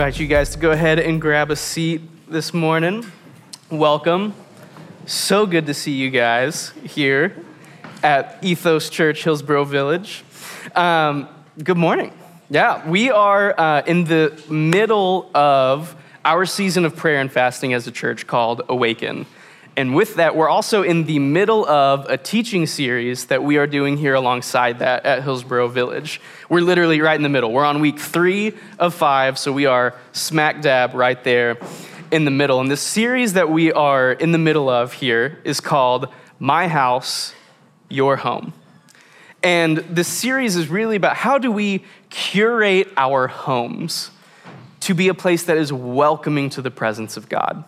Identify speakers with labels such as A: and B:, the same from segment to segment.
A: invite you guys to go ahead and grab a seat this morning. Welcome. So good to see you guys here at Ethos Church, Hillsboro Village. Um, good morning. Yeah, we are uh, in the middle of our season of prayer and fasting as a church called Awaken. And with that, we're also in the middle of a teaching series that we are doing here alongside that at Hillsboro Village. We're literally right in the middle. We're on week three of five, so we are smack dab right there in the middle. And the series that we are in the middle of here is called My House, Your Home. And this series is really about how do we curate our homes to be a place that is welcoming to the presence of God.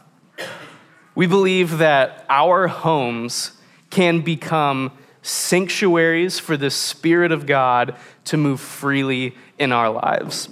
A: We believe that our homes can become sanctuaries for the Spirit of God to move freely in our lives.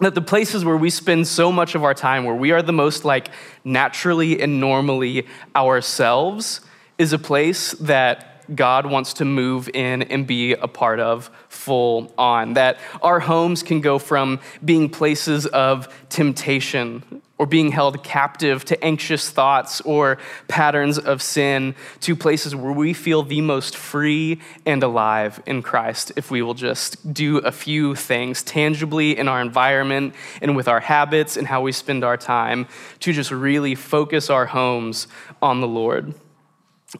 A: That the places where we spend so much of our time, where we are the most like naturally and normally ourselves, is a place that God wants to move in and be a part of full on. That our homes can go from being places of temptation or being held captive to anxious thoughts or patterns of sin to places where we feel the most free and alive in Christ if we will just do a few things tangibly in our environment and with our habits and how we spend our time to just really focus our homes on the Lord.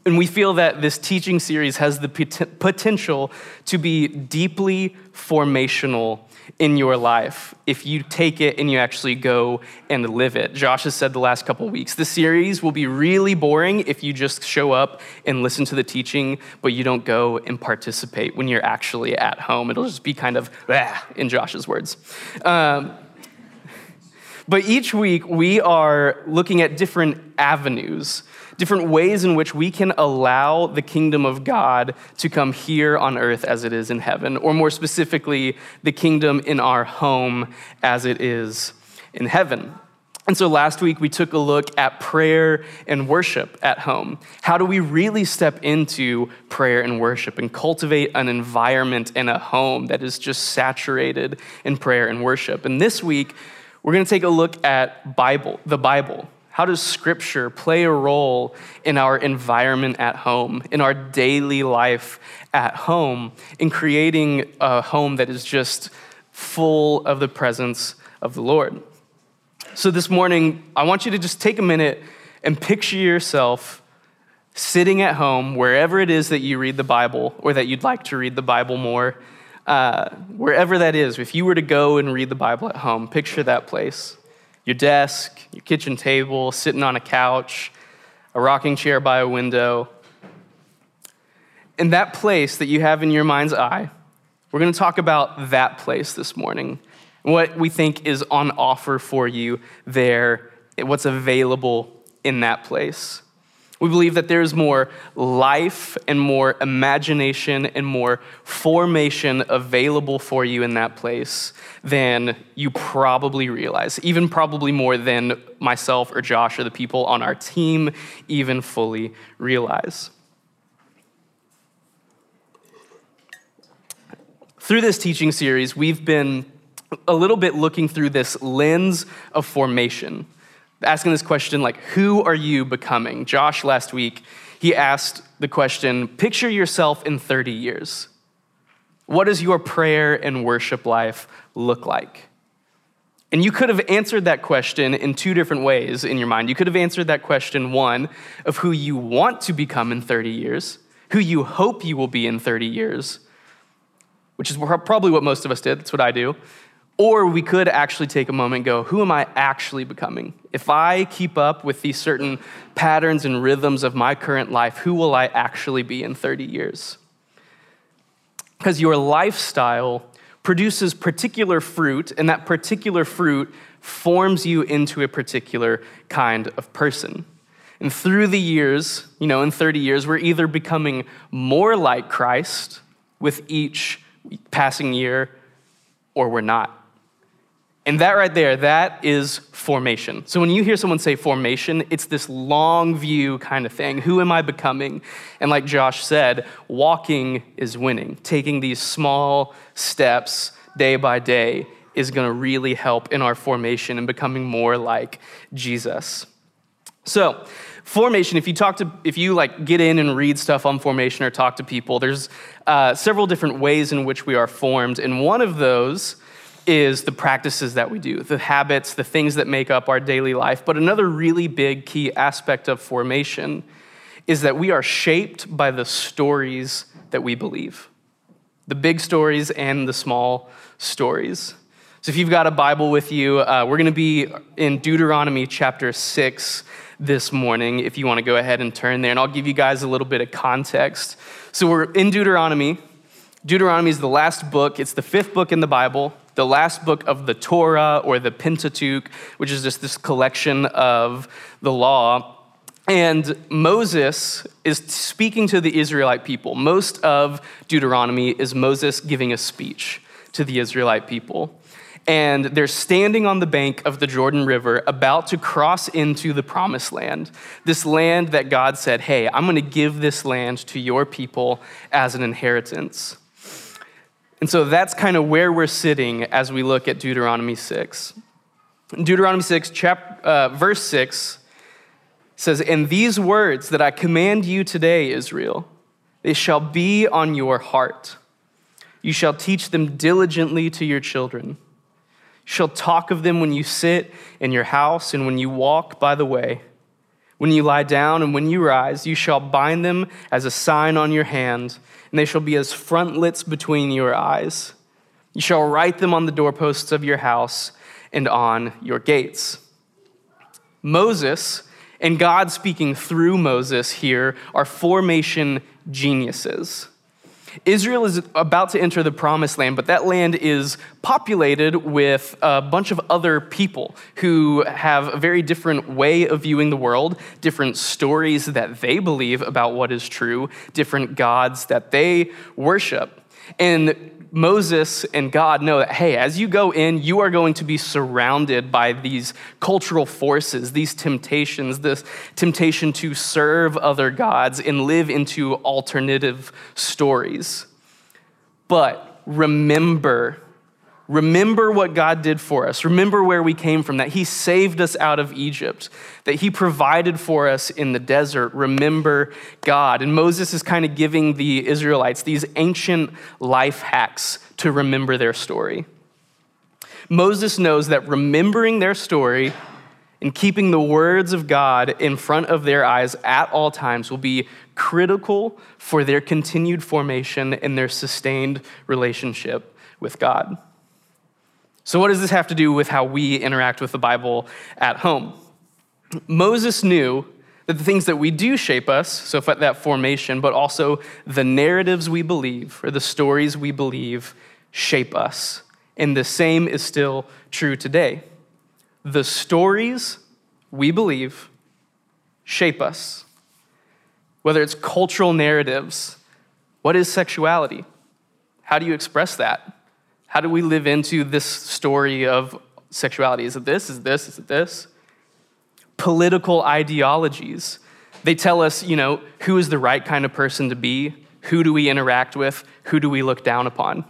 A: And we feel that this teaching series has the potential to be deeply formational in your life if you take it and you actually go and live it. Josh has said the last couple weeks, the series will be really boring if you just show up and listen to the teaching, but you don't go and participate when you're actually at home. It'll just be kind of, in Josh's words. Um, but each week we are looking at different avenues different ways in which we can allow the kingdom of God to come here on earth as it is in heaven, or more specifically, the kingdom in our home as it is in heaven. And so last week we took a look at prayer and worship at home. How do we really step into prayer and worship and cultivate an environment and a home that is just saturated in prayer and worship? And this week we're going to take a look at Bible, the Bible. How does Scripture play a role in our environment at home, in our daily life at home, in creating a home that is just full of the presence of the Lord? So, this morning, I want you to just take a minute and picture yourself sitting at home, wherever it is that you read the Bible or that you'd like to read the Bible more, uh, wherever that is. If you were to go and read the Bible at home, picture that place your desk, your kitchen table, sitting on a couch, a rocking chair by a window. In that place that you have in your mind's eye, we're going to talk about that place this morning. What we think is on offer for you there, what's available in that place. We believe that there's more life and more imagination and more formation available for you in that place than you probably realize, even probably more than myself or Josh or the people on our team even fully realize. Through this teaching series, we've been a little bit looking through this lens of formation asking this question like, who are you becoming? Josh last week, he asked the question picture yourself in 30 years. What does your prayer and worship life look like? And you could have answered that question in two different ways in your mind. You could have answered that question one, of who you want to become in 30 years, who you hope you will be in 30 years, which is probably what most of us did. That's what I do. Or we could actually take a moment and go, who am I actually becoming? If I keep up with these certain patterns and rhythms of my current life, who will I actually be in 30 years? Because your lifestyle produces particular fruit, and that particular fruit forms you into a particular kind of person. And through the years, you know, in 30 years, we're either becoming more like Christ with each passing year, or we're not. And that right there, that is formation. So when you hear someone say formation, it's this long view kind of thing. Who am I becoming? And like Josh said, walking is winning, taking these small steps day by day is going to really help in our formation and becoming more like Jesus. So, formation if you talk to if you like get in and read stuff on formation or talk to people there's uh, several different ways in which we are formed and one of those is the practices that we do the habits the things that make up our daily life but another really big key aspect of formation is that we are shaped by the stories that we believe the big stories and the small stories so if you've got a bible with you uh, we're going to be in deuteronomy chapter 6 this morning if you want to go ahead and turn there. And I'll give you guys a little bit of context. So we're in Deuteronomy. Deuteronomy is the last book, it's the fifth book in the Bible, the last book of the Torah or the Pentateuch, which is just this collection of the law. And Moses is speaking to the Israelite people. Most of Deuteronomy is Moses giving a speech to the Israelite people and they're standing on the bank of the Jordan River about to cross into the promised land. This land that God said, Hey, I'm going to give this land to your people as an inheritance. And so that's kind of where we're sitting as we look at Deuteronomy 6. Deuteronomy 6, chap, uh, verse 6 says, And these words that I command you today, Israel, they shall be on your heart. You shall teach them diligently to your children You shall talk of them when you sit in your house and when you walk by the way. When you lie down and when you rise, you shall bind them as a sign on your hand, and they shall be as frontlets between your eyes. You shall write them on the doorposts of your house and on your gates. Moses and God speaking through Moses here are formation geniuses. Israel is about to enter the promised land, but that land is populated with a bunch of other people who have a very different way of viewing the world, different stories that they believe about what is true, different gods that they worship. And Moses and God know that, hey, as you go in, you are going to be surrounded by these cultural forces, these temptations, this temptation to serve other gods and live into alternative stories. But remember Remember what God did for us. Remember where we came from, that He saved us out of Egypt, that He provided for us in the desert. Remember God. And Moses is kind of giving the Israelites these ancient life hacks to remember their story. Moses knows that remembering their story and keeping the words of God in front of their eyes at all times will be critical for their continued formation and their sustained relationship with God. So, what does this have to do with how we interact with the Bible at home? Moses knew that the things that we do shape us, so that formation, but also the narratives we believe or the stories we believe shape us. And the same is still true today. The stories we believe shape us. Whether it's cultural narratives, what is sexuality? How do you express that? How do we live into this story of sexuality? Is it this? Is it this? Is it this? Political ideologies. They tell us, you know, who is the right kind of person to be? Who do we interact with? Who do we look down upon?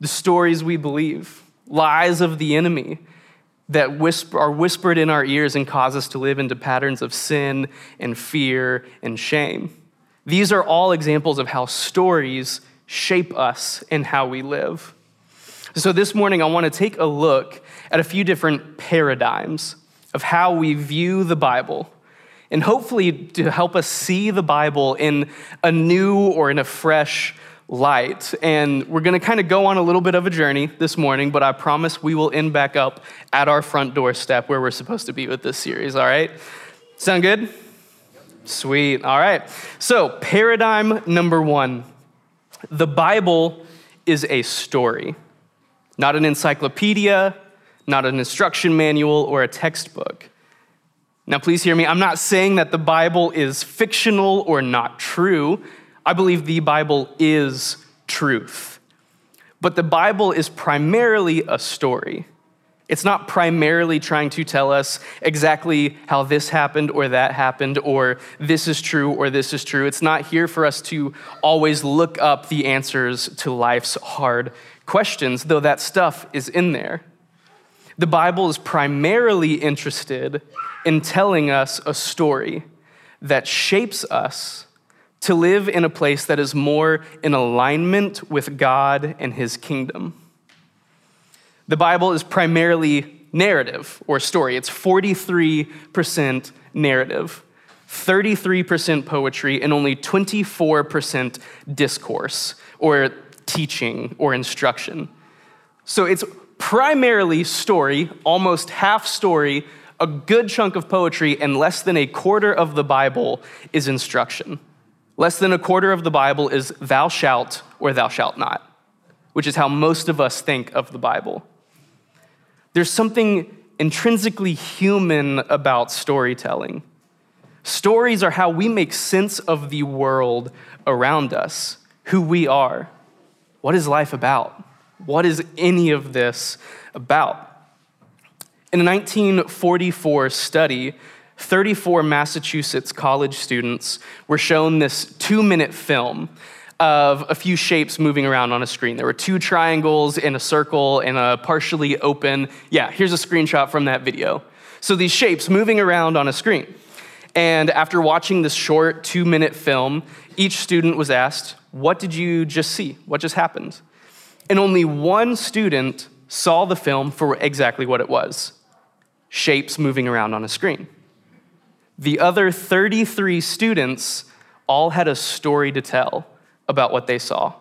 A: The stories we believe, lies of the enemy that whisper, are whispered in our ears and cause us to live into patterns of sin and fear and shame. These are all examples of how stories shape us in how we live. So, this morning, I want to take a look at a few different paradigms of how we view the Bible, and hopefully to help us see the Bible in a new or in a fresh light. And we're going to kind of go on a little bit of a journey this morning, but I promise we will end back up at our front doorstep where we're supposed to be with this series, all right? Sound good? Sweet. All right. So, paradigm number one the Bible is a story, not an encyclopedia, not an instruction manual, or a textbook. Now, please hear me. I'm not saying that the Bible is fictional or not true. I believe the Bible is truth. But the Bible is primarily a story. It's not primarily trying to tell us exactly how this happened or that happened or this is true or this is true. It's not here for us to always look up the answers to life's hard questions, though that stuff is in there. The Bible is primarily interested in telling us a story that shapes us to live in a place that is more in alignment with God and His kingdom. The Bible is primarily narrative or story, it's 43% narrative. 33% poetry, and only 24% discourse or teaching or instruction. So it's primarily story, almost half story, a good chunk of poetry, and less than a quarter of the Bible is instruction. Less than a quarter of the Bible is thou shalt or thou shalt not, which is how most of us think of the Bible. There's something intrinsically human about storytelling. Stories are how we make sense of the world around us, who we are. What is life about? What is any of this about? In a 1944 study, 34 Massachusetts college students were shown this two minute film of a few shapes moving around on a screen. There were two triangles and a circle and a partially open. Yeah, here's a screenshot from that video. So these shapes moving around on a screen. And after watching this short two minute film, each student was asked, What did you just see? What just happened? And only one student saw the film for exactly what it was shapes moving around on a screen. The other 33 students all had a story to tell about what they saw.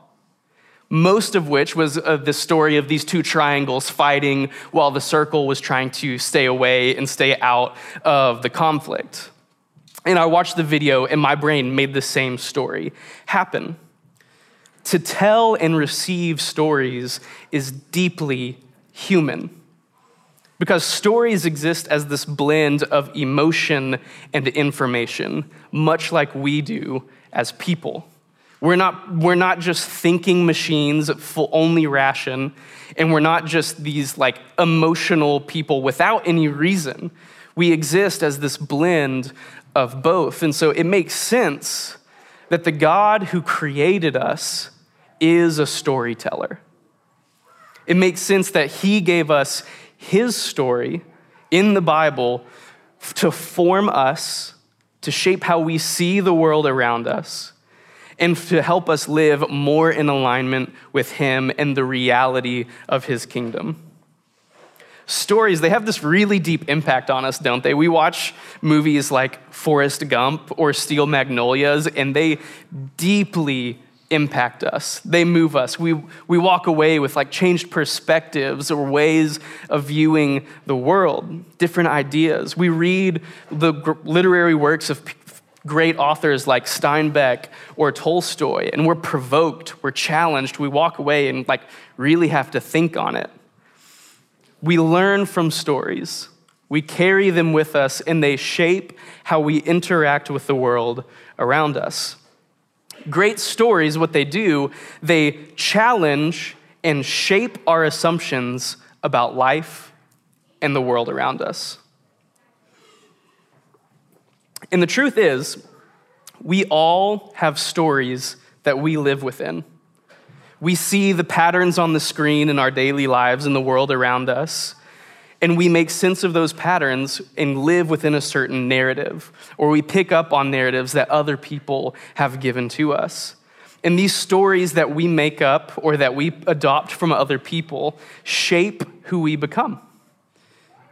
A: Most of which was uh, the story of these two triangles fighting while the circle was trying to stay away and stay out of the conflict. And I watched the video, and my brain made the same story happen. To tell and receive stories is deeply human because stories exist as this blend of emotion and information, much like we do as people. We're not, we're not just thinking machines full only ration, and we're not just these like emotional people without any reason. We exist as this blend of both. And so it makes sense that the God who created us is a storyteller. It makes sense that he gave us his story in the Bible to form us, to shape how we see the world around us, and to help us live more in alignment with him and the reality of his kingdom stories, they have this really deep impact on us, don't they? We watch movies like Forrest Gump or Steel Magnolias, and they deeply impact us. They move us. We, we walk away with like changed perspectives or ways of viewing the world, different ideas. We read the literary works of great authors like Steinbeck or Tolstoy, and we're provoked, we're challenged, we walk away and like really have to think on it. We learn from stories, we carry them with us, and they shape how we interact with the world around us. Great stories, what they do, they challenge and shape our assumptions about life and the world around us. And the truth is, we all have stories that we live within. We see the patterns on the screen in our daily lives and the world around us, and we make sense of those patterns and live within a certain narrative, or we pick up on narratives that other people have given to us. And these stories that we make up or that we adopt from other people shape who we become.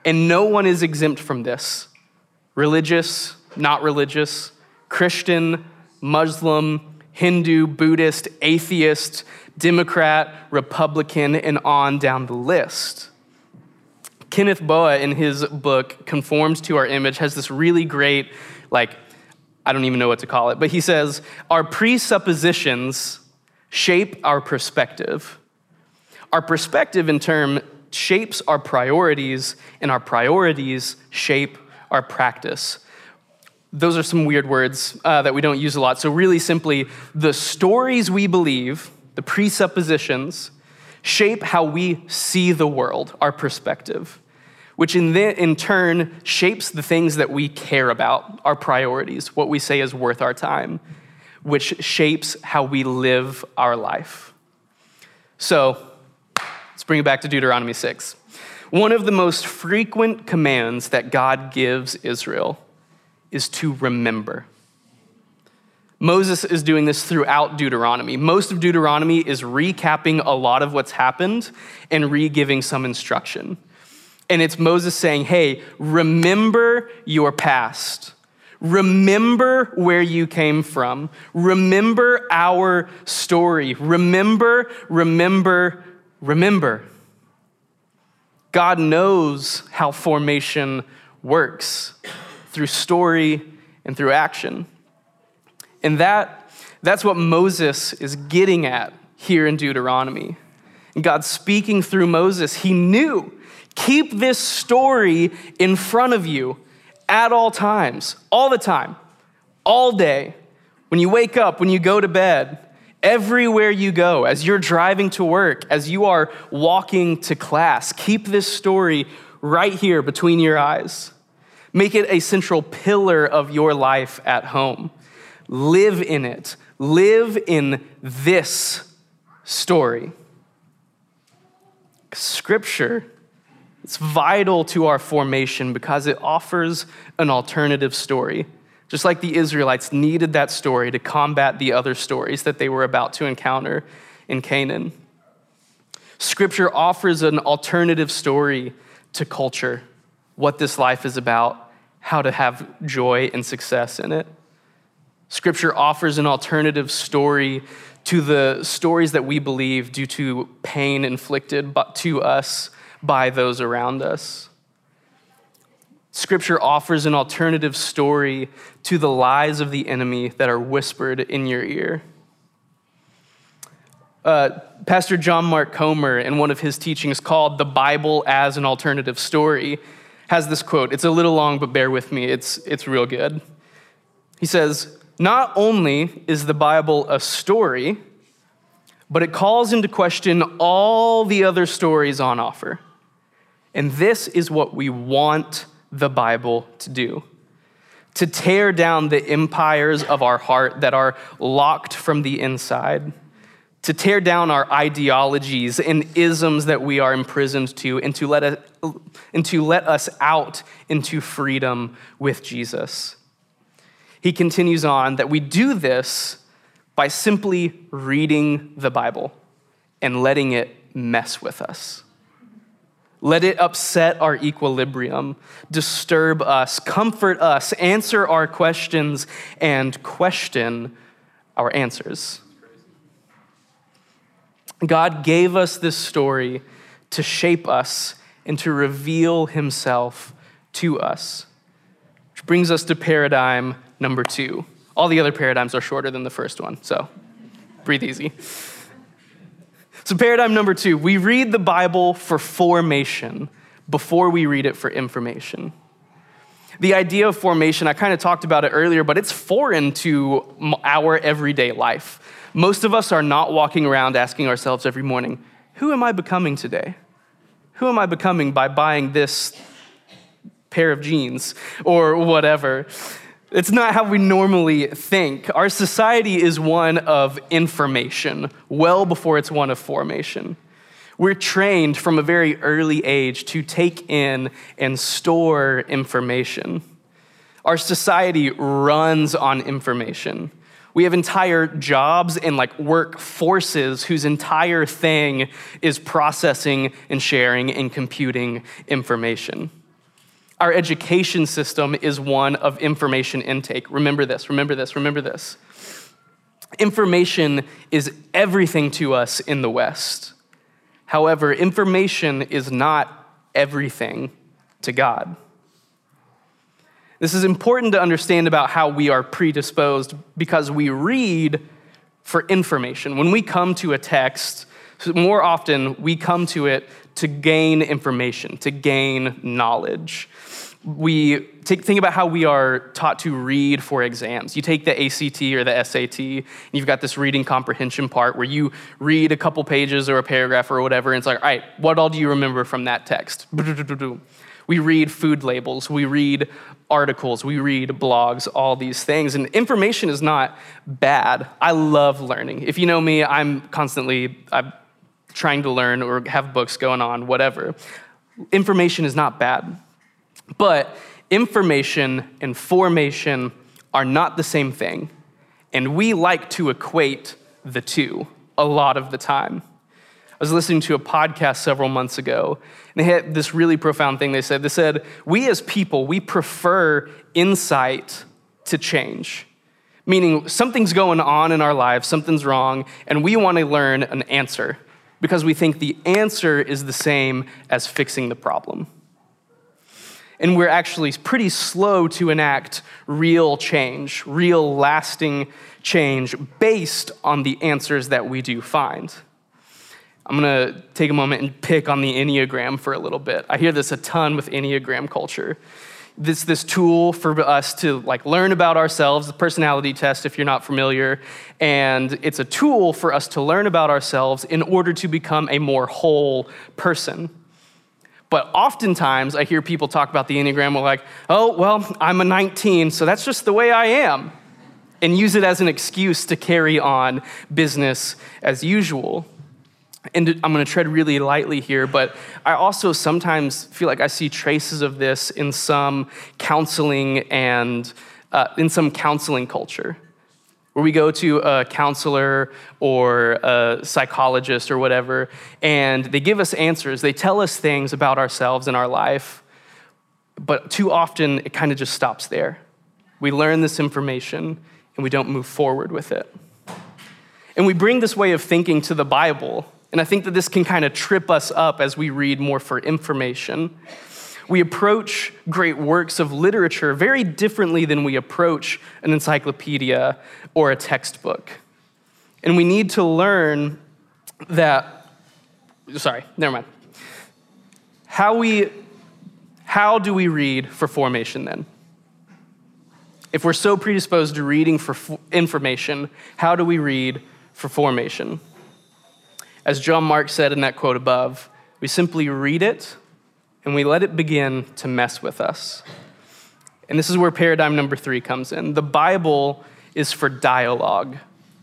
A: And no one is exempt from this religious, not religious, Christian, Muslim, Hindu, Buddhist, atheist, Democrat, Republican, and on down the list. Kenneth Boa, in his book, Conformed to Our Image, has this really great, like, I don't even know what to call it, but he says, Our presuppositions shape our perspective. Our perspective, in turn, shapes our priorities, and our priorities shape our practice. Those are some weird words uh, that we don't use a lot. So, really simply, the stories we believe the presuppositions, shape how we see the world, our perspective, which in, the, in turn shapes the things that we care about, our priorities, what we say is worth our time, which shapes how we live our life. So, Let's bring it back to Deuteronomy 6. One of the most frequent commands that God gives Israel is to remember. Moses is doing this throughout Deuteronomy. Most of Deuteronomy is recapping a lot of what's happened and re giving some instruction. And it's Moses saying, hey, remember your past. Remember where you came from. Remember our story. Remember, remember, remember. God knows how formation works through story and through action. And that, that's what Moses is getting at here in Deuteronomy. And God speaking through Moses, he knew keep this story in front of you at all times, all the time, all day. When you wake up, when you go to bed, everywhere you go, as you're driving to work, as you are walking to class, keep this story right here between your eyes. Make it a central pillar of your life at home. Live in it. Live in this story. Scripture it's vital to our formation because it offers an alternative story. Just like the Israelites needed that story to combat the other stories that they were about to encounter in Canaan. Scripture offers an alternative story to culture, what this life is about, how to have joy and success in it. Scripture offers an alternative story to the stories that we believe due to pain inflicted to us by those around us. Scripture offers an alternative story to the lies of the enemy that are whispered in your ear. Uh, Pastor John Mark Comer, in one of his teachings called The Bible as an Alternative Story, has this quote. It's a little long, but bear with me, it's, it's real good. He says, not only is the Bible a story, but it calls into question all the other stories on offer. And this is what we want the Bible to do to tear down the empires of our heart that are locked from the inside, to tear down our ideologies and isms that we are imprisoned to, and to let us, and to let us out into freedom with Jesus he continues on that we do this by simply reading the Bible and letting it mess with us. Let it upset our equilibrium, disturb us, comfort us, answer our questions, and question our answers. God gave us this story to shape us and to reveal himself to us. Which brings us to paradigm number two. All the other paradigms are shorter than the first one, so breathe easy. So, paradigm number two we read the Bible for formation before we read it for information. The idea of formation, I kind of talked about it earlier, but it's foreign to our everyday life. Most of us are not walking around asking ourselves every morning, Who am I becoming today? Who am I becoming by buying this pair of jeans or whatever? It's not how we normally think. Our society is one of information, well before it's one of formation. We're trained from a very early age to take in and store information. Our society runs on information. We have entire jobs and like work forces whose entire thing is processing and sharing and computing information. Our education system is one of information intake. Remember this, remember this, remember this. Information is everything to us in the West. However, information is not everything to God. This is important to understand about how we are predisposed because we read for information. When we come to a text, more often we come to it to gain information, to gain knowledge we take, think about how we are taught to read for exams. You take the ACT or the SAT, and you've got this reading comprehension part where you read a couple pages or a paragraph or whatever, and it's like, all right, what all do you remember from that text? We read food labels, we read articles, we read blogs, all these things. And information is not bad. I love learning. If you know me, I'm constantly, I'm trying to learn or have books going on, whatever. Information is not bad. But information and formation are not the same thing. And we like to equate the two a lot of the time. I was listening to a podcast several months ago, and they had this really profound thing they said. They said, We as people, we prefer insight to change. Meaning, something's going on in our lives, something's wrong, and we want to learn an answer because we think the answer is the same as fixing the problem. And we're actually pretty slow to enact real change, real lasting change based on the answers that we do find. I'm gonna take a moment and pick on the Enneagram for a little bit. I hear this a ton with Enneagram culture. This, this tool for us to like learn about ourselves, the personality test if you're not familiar, and it's a tool for us to learn about ourselves in order to become a more whole person. But oftentimes I hear people talk about the Enneagram, we're like, oh, well, I'm a 19, so that's just the way I am, and use it as an excuse to carry on business as usual. And I'm going to tread really lightly here, but I also sometimes feel like I see traces of this in some counseling and uh, in some counseling culture where we go to a counselor or a psychologist or whatever, and they give us answers. They tell us things about ourselves and our life, but too often it kind of just stops there. We learn this information and we don't move forward with it. And we bring this way of thinking to the Bible and I think that this can kind of trip us up as we read more for information. We approach great works of literature very differently than we approach an encyclopedia or a textbook. And we need to learn that, sorry, never mind. How, we, how do we read for formation then? If we're so predisposed to reading for information, how do we read for formation? As John Mark said in that quote above, we simply read it and we let it begin to mess with us. And this is where paradigm number three comes in. The Bible is for dialogue,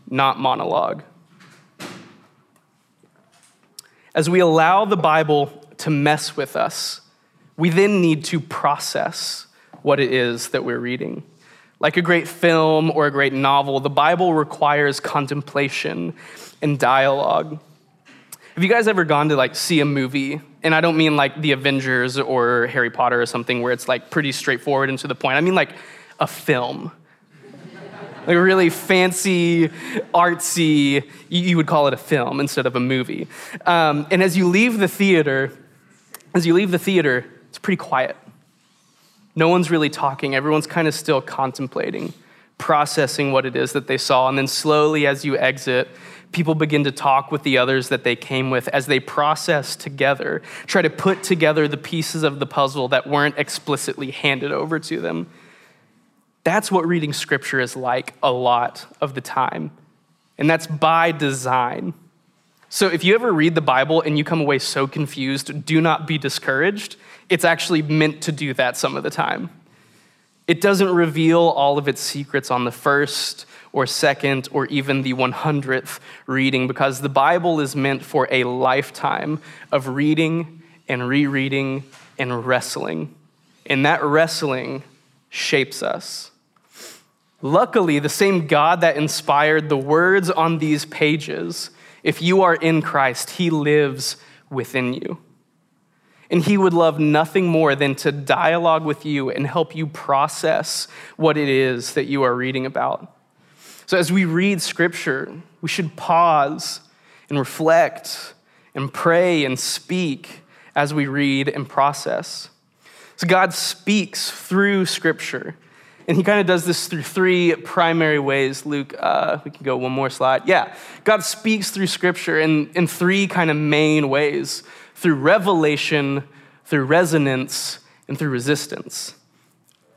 A: not monologue. As we allow the Bible to mess with us, we then need to process what it is that we're reading. Like a great film or a great novel, the Bible requires contemplation and dialogue. Have you guys ever gone to like see a movie? And I don't mean like the Avengers or Harry Potter or something where it's like pretty straightforward and to the point. I mean like a film. Like a really fancy, artsy, you would call it a film instead of a movie. Um, and as you leave the theater, as you leave the theater, it's pretty quiet. No one's really talking. Everyone's kind of still contemplating, processing what it is that they saw. And then slowly, as you exit, people begin to talk with the others that they came with as they process together, try to put together the pieces of the puzzle that weren't explicitly handed over to them. That's what reading scripture is like a lot of the time. And that's by design. So if you ever read the Bible and you come away so confused, do not be discouraged. It's actually meant to do that some of the time. It doesn't reveal all of its secrets on the first or second or even the 100th reading because the Bible is meant for a lifetime of reading and rereading and wrestling. And that wrestling shapes us. Luckily, the same God that inspired the words on these pages, if you are in Christ, He lives within you. And He would love nothing more than to dialogue with you and help you process what it is that you are reading about. So, as we read scripture, we should pause and reflect and pray and speak as we read and process. So, God speaks through scripture. And he kind of does this through three primary ways. Luke, uh, we can go one more slide. Yeah, God speaks through scripture in, in three kind of main ways through revelation, through resonance, and through resistance.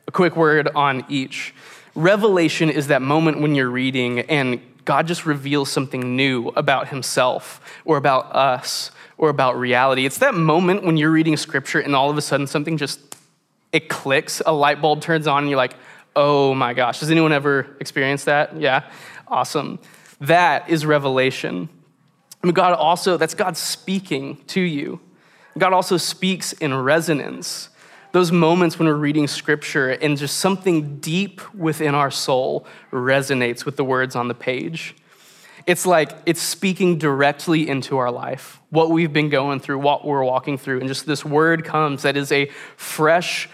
A: A quick word on each. Revelation is that moment when you're reading and God just reveals something new about himself or about us or about reality. It's that moment when you're reading scripture and all of a sudden something just it clicks, a light bulb turns on and you're like, "Oh my gosh, has anyone ever experienced that?" Yeah. Awesome. That is revelation. Mean, God also, that's God speaking to you. God also speaks in resonance. Those moments when we're reading scripture and just something deep within our soul resonates with the words on the page. It's like it's speaking directly into our life, what we've been going through, what we're walking through. And just this word comes that is a fresh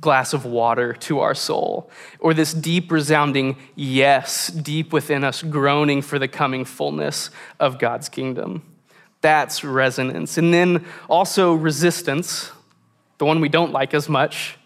A: glass of water to our soul, or this deep, resounding yes deep within us, groaning for the coming fullness of God's kingdom. That's resonance. And then also resistance, the one we don't like as much.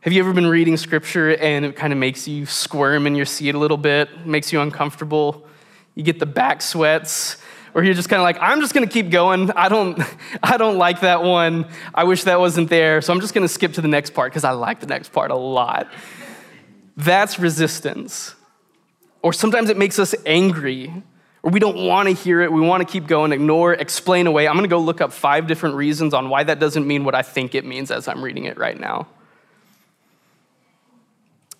A: Have you ever been reading scripture and it kind of makes you squirm in your seat a little bit, makes you uncomfortable? You get the back sweats, or you're just kind of like, I'm just going to keep going. I don't, I don't like that one. I wish that wasn't there. So I'm just going to skip to the next part because I like the next part a lot. That's resistance. Or sometimes it makes us angry, or we don't want to hear it. We want to keep going, ignore, explain away. I'm going to go look up five different reasons on why that doesn't mean what I think it means as I'm reading it right now.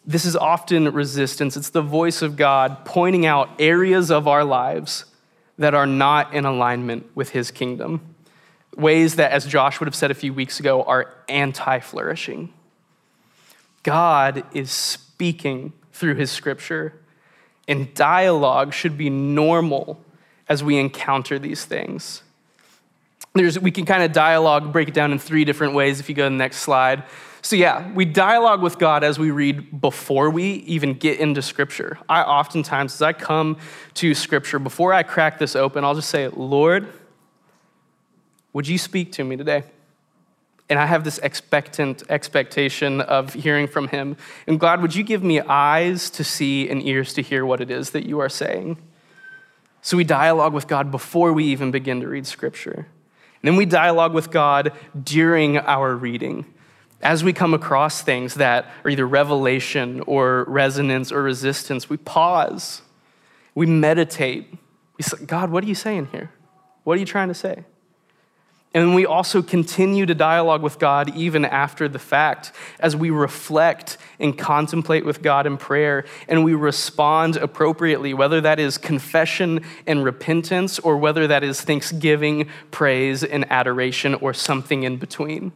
A: This is often resistance. It's the voice of God pointing out areas of our lives that are not in alignment with his kingdom. Ways that, as Josh would have said a few weeks ago, are anti flourishing. God is speaking through his scripture, and dialogue should be normal as we encounter these things. There's, we can kind of dialogue, break it down in three different ways if you go to the next slide. So, yeah, we dialogue with God as we read before we even get into Scripture. I oftentimes, as I come to Scripture, before I crack this open, I'll just say, Lord, would you speak to me today? And I have this expectant expectation of hearing from Him. And God, would you give me eyes to see and ears to hear what it is that you are saying? So we dialogue with God before we even begin to read Scripture. And then we dialogue with God during our reading as we come across things that are either revelation or resonance or resistance, we pause, we meditate. We say, God, what are you saying here? What are you trying to say? And we also continue to dialogue with God even after the fact as we reflect and contemplate with God in prayer and we respond appropriately, whether that is confession and repentance or whether that is thanksgiving, praise, and adoration or something in between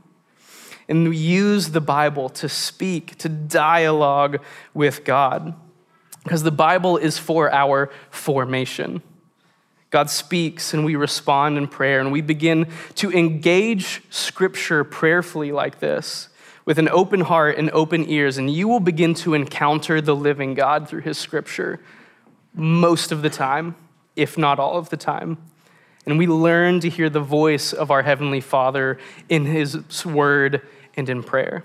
A: and we use the Bible to speak, to dialogue with God. Because the Bible is for our formation. God speaks and we respond in prayer and we begin to engage Scripture prayerfully like this with an open heart and open ears, and you will begin to encounter the living God through His Scripture most of the time, if not all of the time. And we learn to hear the voice of our Heavenly Father in His Word and in prayer.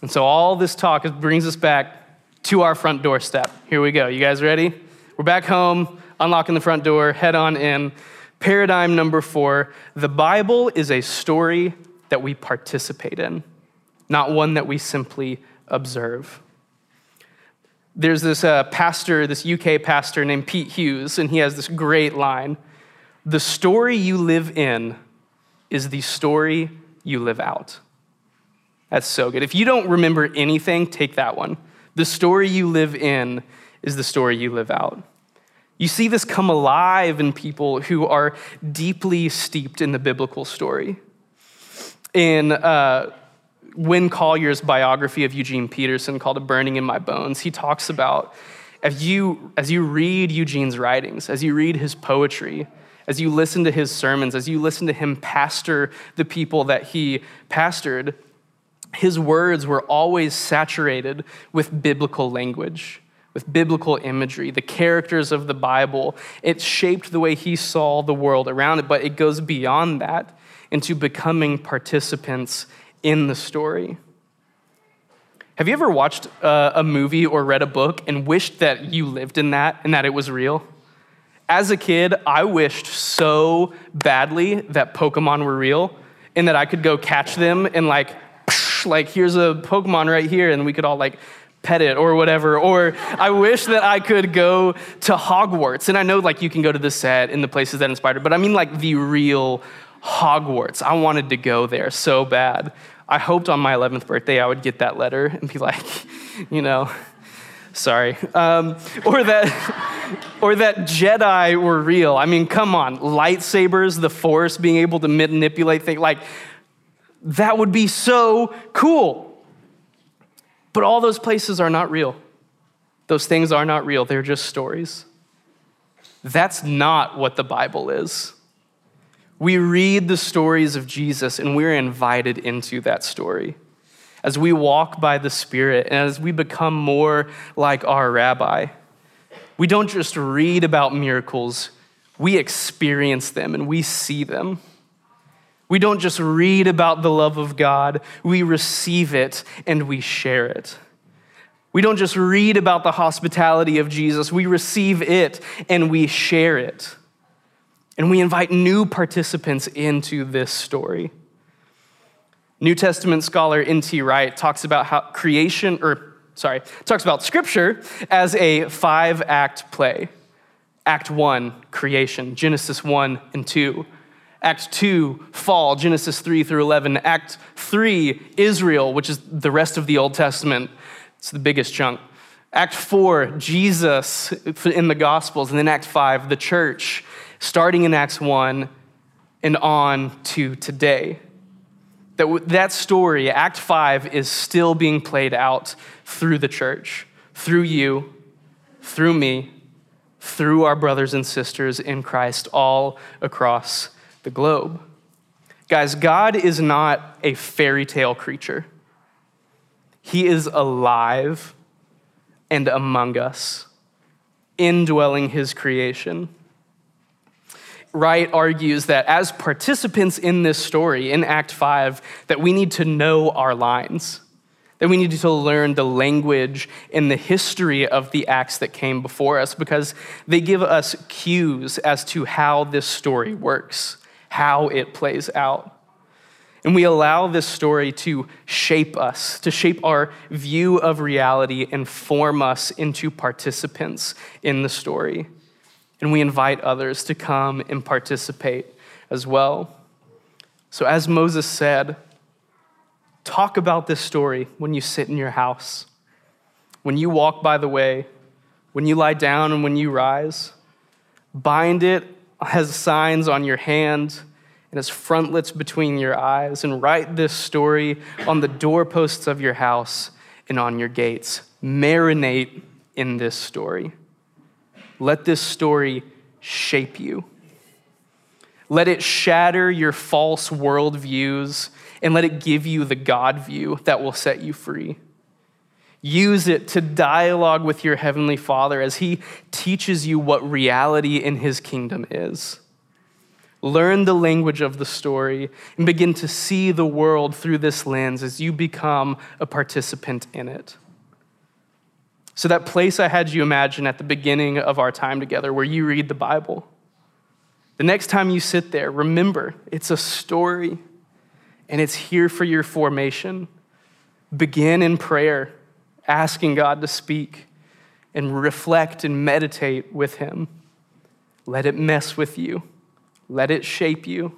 A: And so all this talk brings us back to our front doorstep. Here we go. You guys ready? We're back home, unlocking the front door, head on in. Paradigm number four the Bible is a story that we participate in, not one that we simply observe. There's this uh, pastor, this UK pastor named Pete Hughes, and he has this great line The story you live in is the story you live out. That's so good. If you don't remember anything, take that one. The story you live in is the story you live out. You see this come alive in people who are deeply steeped in the biblical story. In uh, Win Collier's biography of Eugene Peterson called A Burning in My Bones, he talks about as you, as you read Eugene's writings, as you read his poetry, as you listen to his sermons, as you listen to him pastor the people that he pastored, his words were always saturated with biblical language, with biblical imagery, the characters of the Bible. It shaped the way he saw the world around it, but it goes beyond that into becoming participants in the story. Have you ever watched uh, a movie or read a book and wished that you lived in that and that it was real? As a kid, I wished so badly that Pokemon were real and that I could go catch them and like, like here's a Pokemon right here, and we could all like pet it or whatever. Or I wish that I could go to Hogwarts. And I know like you can go to the set in the places that inspired it, but I mean like the real Hogwarts. I wanted to go there so bad. I hoped on my 11th birthday I would get that letter and be like, you know, sorry. Um, or that. or that Jedi were real. I mean, come on, lightsabers, the Force, being able to manipulate things, like, that would be so cool. But all those places are not real. Those things are not real, they're just stories. That's not what the Bible is. We read the stories of Jesus and we're invited into that story. As we walk by the Spirit and as we become more like our rabbi, we don't just read about miracles, we experience them and we see them. We don't just read about the love of God, we receive it and we share it. We don't just read about the hospitality of Jesus, we receive it and we share it. And we invite new participants into this story. New Testament scholar N.T. Wright talks about how creation, or sorry, talks about scripture as a five act play. Act one, creation, Genesis 1 and 2. Act 2, fall, Genesis 3 through 11. Act 3, Israel, which is the rest of the Old Testament. It's the biggest chunk. Act four, Jesus in the Gospels. And then Act five, the church, starting in Acts one and on to today. That, that story, Act five, is still being played out through the church, through you, through me, through our brothers and sisters in Christ all across the globe. Guys, God is not a fairy tale creature. He is alive and among us, indwelling his creation. Wright argues that as participants in this story, in Act 5, that we need to know our lines, that we need to learn the language and the history of the acts that came before us because they give us cues as to how this story works, how it plays out. And we allow this story to shape us, to shape our view of reality and form us into participants in the story. And we invite others to come and participate as well. So, as Moses said, talk about this story when you sit in your house, when you walk by the way, when you lie down, and when you rise. Bind it as signs on your hand and as frontlets between your eyes, and write this story on the doorposts of your house and on your gates. Marinate in this story. Let this story shape you. Let it shatter your false worldviews and let it give you the God view that will set you free. Use it to dialogue with your Heavenly Father as He teaches you what reality in His kingdom is learn the language of the story, and begin to see the world through this lens as you become a participant in it. So, that place I had you imagine at the beginning of our time together where you read the Bible, the next time you sit there, remember it's a story and it's here for your formation. Begin in prayer, asking God to speak and reflect and meditate with Him. Let it mess with you. Let it shape you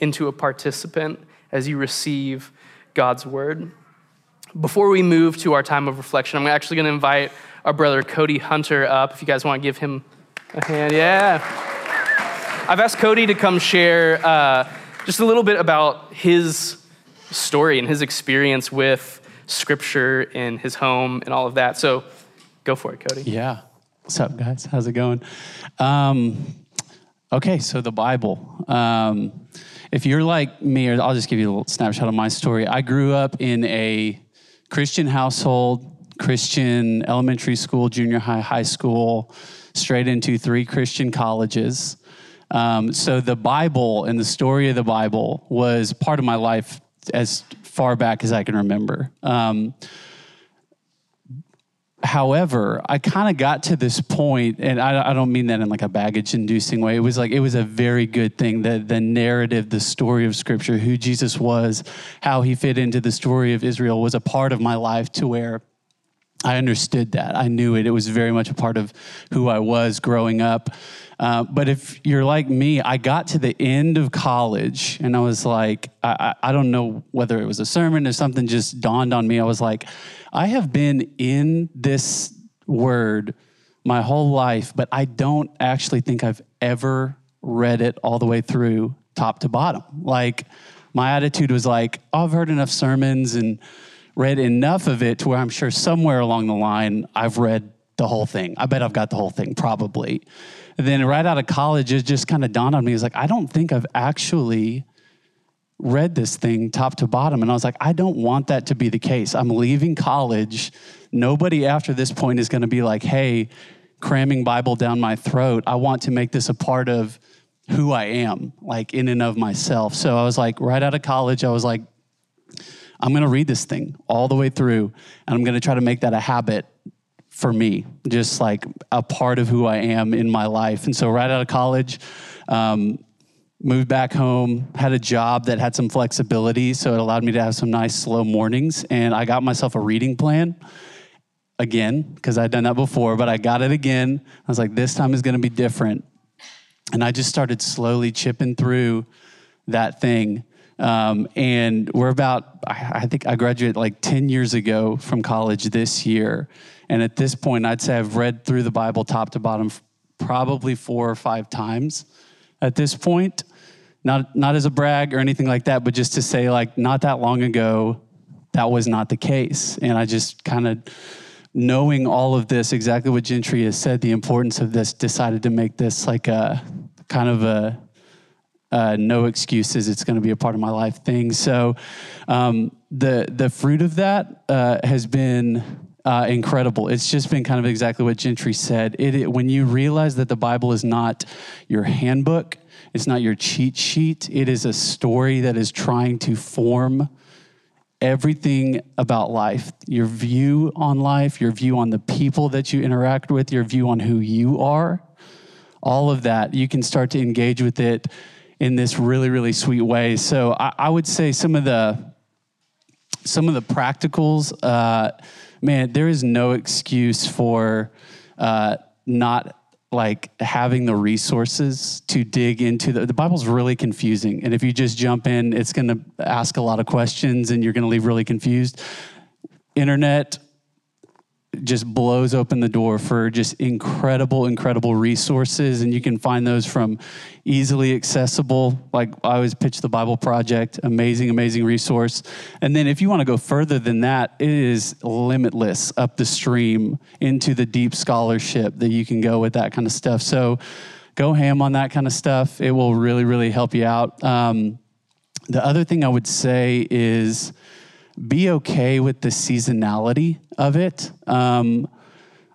A: into a participant as you receive God's word. Before we move to our time of reflection, I'm actually going to invite our brother Cody Hunter up. If you guys want to give him a hand, yeah. I've asked Cody to come share uh, just a little bit about his story and his experience with scripture in his home and all of that. So go for it, Cody.
B: Yeah. What's up, guys? How's it going? Um, Okay, so the Bible. Um, if you're like me, or I'll just give you a little snapshot of my story. I grew up in a Christian household, Christian elementary school, junior high, high school, straight into three Christian colleges. Um, so the Bible and the story of the Bible was part of my life as far back as I can remember. Um, However, I kind of got to this point, and I, I, don't mean that in like a baggage inducing way. It was like, it was a very good thing that the narrative, the story of Scripture, who Jesus was, how he fit into the story of Israel was a part of my life to where I understood that. I knew it. It was very much a part of who I was growing up. Uh, but if you're like me, I got to the end of college and I was like, I, I, don't know whether it was a sermon or something just dawned on me. I was like, I have been in this word my whole life, but I don't actually think I've ever read it all the way through top to bottom. Like, my attitude was like, oh, I've heard enough sermons and read enough of it to where I'm sure somewhere along the line I've read the whole thing. I bet I've got the whole thing, probably. Then right out of college, it just kind of dawned on me. It's like, I don't think I've actually read this thing top to bottom. And I was like, I don't want that to be the case. I'm leaving college. Nobody after this point is going to be like, hey, cramming Bible down my throat. I want to make this a part of who I am, like in and of myself. So I was like, right out of college, I was like, I'm going to read this thing all the way through, and I'm going to try to make that a habit for me, just like a part of who I am in my life. And so, right out of college, um, moved back home, had a job that had some flexibility, so it allowed me to have some nice slow mornings. And I got myself a reading plan again, because I'd done that before, but I got it again. I was like, this time is going to be different. And I just started slowly chipping through that thing. Um, and we're about, I think I graduated like 10 years ago from college this year. And at this point, I'd say I've read through the Bible top to bottom probably four or five times at this point. Not, not as a brag or anything like that, but just to say, like, not that long ago, that was not the case. And I just kind of, knowing all of this, exactly what Gentry has said, the importance of this, decided to make this like a kind of a, no excuses, it's going to be a part of my life thing. So um, the, the fruit of that uh, has been uh, incredible. It's just been kind of exactly what Gentry said. It, it, when you realize that the Bible is not your handbook, it's not your cheat sheet, it is a story that is trying to form everything about life your view on life, your view on the people that you interact with, your view on who you are. All of that, you can start to engage with it in this really, really sweet way. So I, I would say some of the some of the practicals. Uh, man, there is no excuse for uh, not like having the resources to dig into the, the bible's really confusing. And if you just jump in it's going to ask a lot of questions and you're going to leave really confused. Internet just blows open the door for just incredible, incredible resources. And you can find those from easily accessible, like I always pitch the Bible Project, amazing, amazing resource. And then if you want to go further than that, it is limitless up the stream into the deep scholarship that you can go with that kind of stuff. So go ham on that kind of stuff. It will really, really help you out. Um, the other thing I would say is, be okay with the seasonality of it. Um,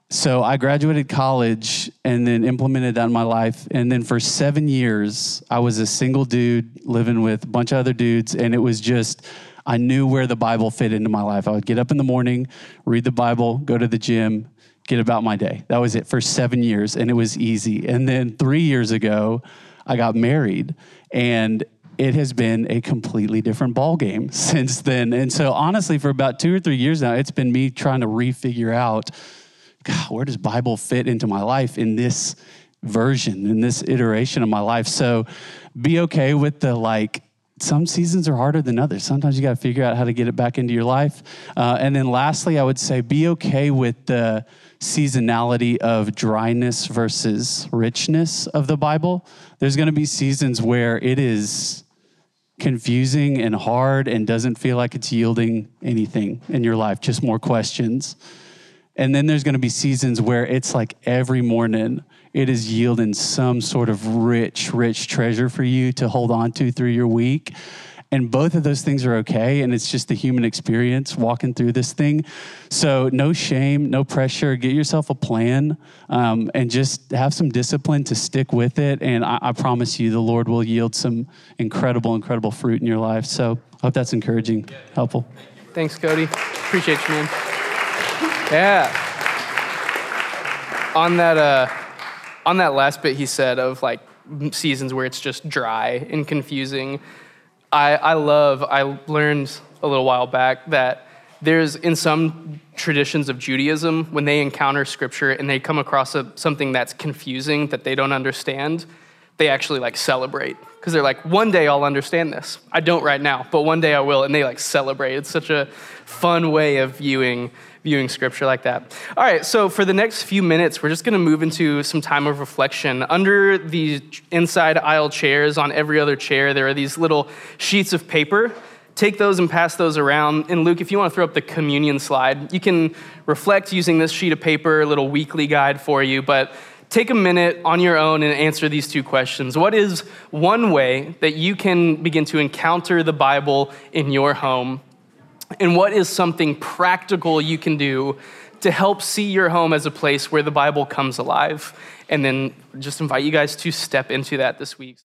B: so I graduated college and then implemented that in my life. And then for seven years, I was a single dude living with a bunch of other dudes. And it was just, I knew where the Bible fit into my life. I would get up in the morning, read the Bible, go to the gym, get about my day. That was it for seven years. And it was easy. And then three years ago, I got married. And it has been a completely different ball game since then. And so honestly, for about two or three years now, it's been me trying to refigure out, God, where does Bible fit into my life in this version, in this iteration of my life? So be okay with the like, some seasons are harder than others. Sometimes you got to figure out how to get it back into your life. Uh, and then lastly, I would say be okay with the seasonality of dryness versus richness of the Bible. There's going to be seasons where it is confusing and hard and doesn't feel like it's yielding anything in your life, just more questions. And then there's going to be seasons where it's like every morning it is yielding some sort of rich, rich treasure for you to hold on to through your week. And both of those things are okay. And it's just the human experience walking through this thing. So, no shame, no pressure. Get yourself a plan um, and just have some discipline to stick with it. And I, I promise you, the Lord will yield some incredible, incredible fruit in your life. So, I hope that's encouraging, helpful.
A: Thanks, Cody. Appreciate you, man. Yeah. On that, uh, on that last bit he said of like seasons where it's just dry and confusing I, I love, I learned a little while back that there's in some traditions of Judaism, when they encounter scripture and they come across a, something that's confusing that they don't understand, they actually like celebrate because they're like, one day I'll understand this. I don't right now, but one day I will. And they like celebrate. It's such a fun way of viewing viewing scripture like that. All right, so for the next few minutes, we're just going to move into some time of reflection. Under the inside aisle chairs, on every other chair, there are these little sheets of paper. Take those and pass those around. And Luke, if you want to throw up the communion slide, you can reflect using this sheet of paper, a little weekly guide for you. But take a minute on your own and answer these two questions. What is one way that you can begin to encounter the Bible in your home? And what is something practical you can do to help see your home as a place where the Bible comes alive? And then just invite you guys to step into that this week.